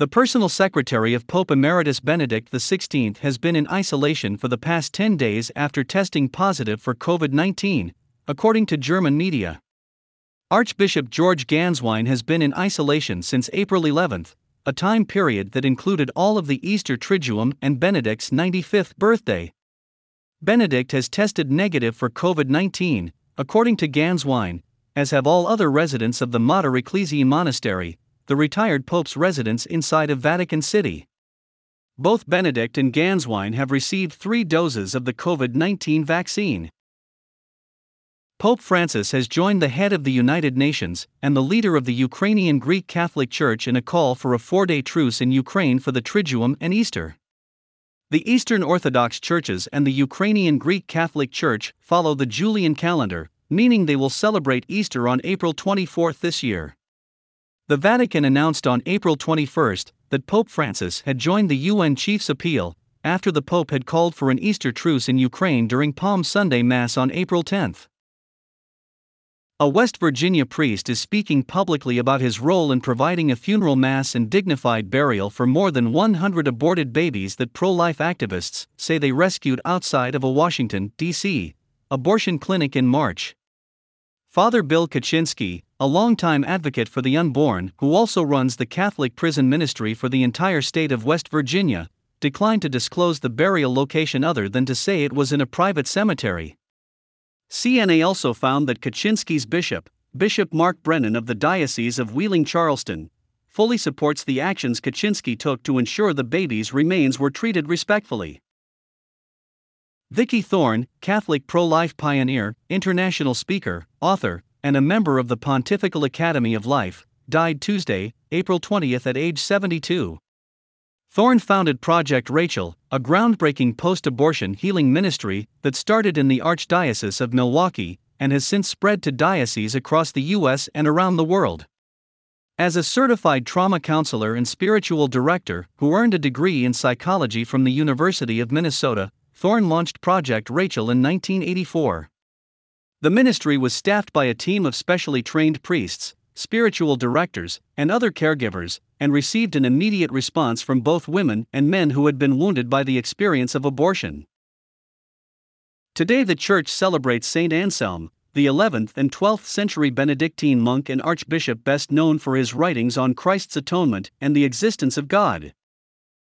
The personal secretary of Pope Emeritus Benedict XVI has been in isolation for the past 10 days after testing positive for COVID 19, according to German media. Archbishop George Ganswein has been in isolation since April 11, a time period that included all of the Easter Triduum and Benedict's 95th birthday. Benedict has tested negative for COVID 19, according to Ganswein, as have all other residents of the Mater Ecclesiae Monastery, the retired Pope's residence inside of Vatican City. Both Benedict and Ganswein have received three doses of the COVID 19 vaccine. Pope Francis has joined the head of the United Nations and the leader of the Ukrainian Greek Catholic Church in a call for a four day truce in Ukraine for the Triduum and Easter. The Eastern Orthodox churches and the Ukrainian Greek Catholic Church follow the Julian calendar, meaning they will celebrate Easter on April 24 this year. The Vatican announced on April 21 that Pope Francis had joined the UN Chief's appeal after the Pope had called for an Easter truce in Ukraine during Palm Sunday Mass on April 10. A West Virginia priest is speaking publicly about his role in providing a funeral mass and dignified burial for more than 100 aborted babies that pro life activists say they rescued outside of a Washington, D.C., abortion clinic in March. Father Bill Kuczynski, a longtime advocate for the unborn who also runs the Catholic prison ministry for the entire state of West Virginia, declined to disclose the burial location other than to say it was in a private cemetery. CNA also found that Kuczynski's bishop, Bishop Mark Brennan of the Diocese of Wheeling Charleston, fully supports the actions Kuczynski took to ensure the baby's remains were treated respectfully. Vicki Thorn, Catholic pro life pioneer, international speaker, author, and a member of the Pontifical Academy of Life, died Tuesday, April 20 at age 72. Thorn founded Project Rachel, a groundbreaking post abortion healing ministry that started in the Archdiocese of Milwaukee and has since spread to dioceses across the U.S. and around the world. As a certified trauma counselor and spiritual director who earned a degree in psychology from the University of Minnesota, Thorn launched Project Rachel in 1984. The ministry was staffed by a team of specially trained priests, spiritual directors, and other caregivers, and received an immediate response from both women and men who had been wounded by the experience of abortion. Today, the church celebrates Saint Anselm, the 11th and 12th century Benedictine monk and archbishop best known for his writings on Christ's atonement and the existence of God.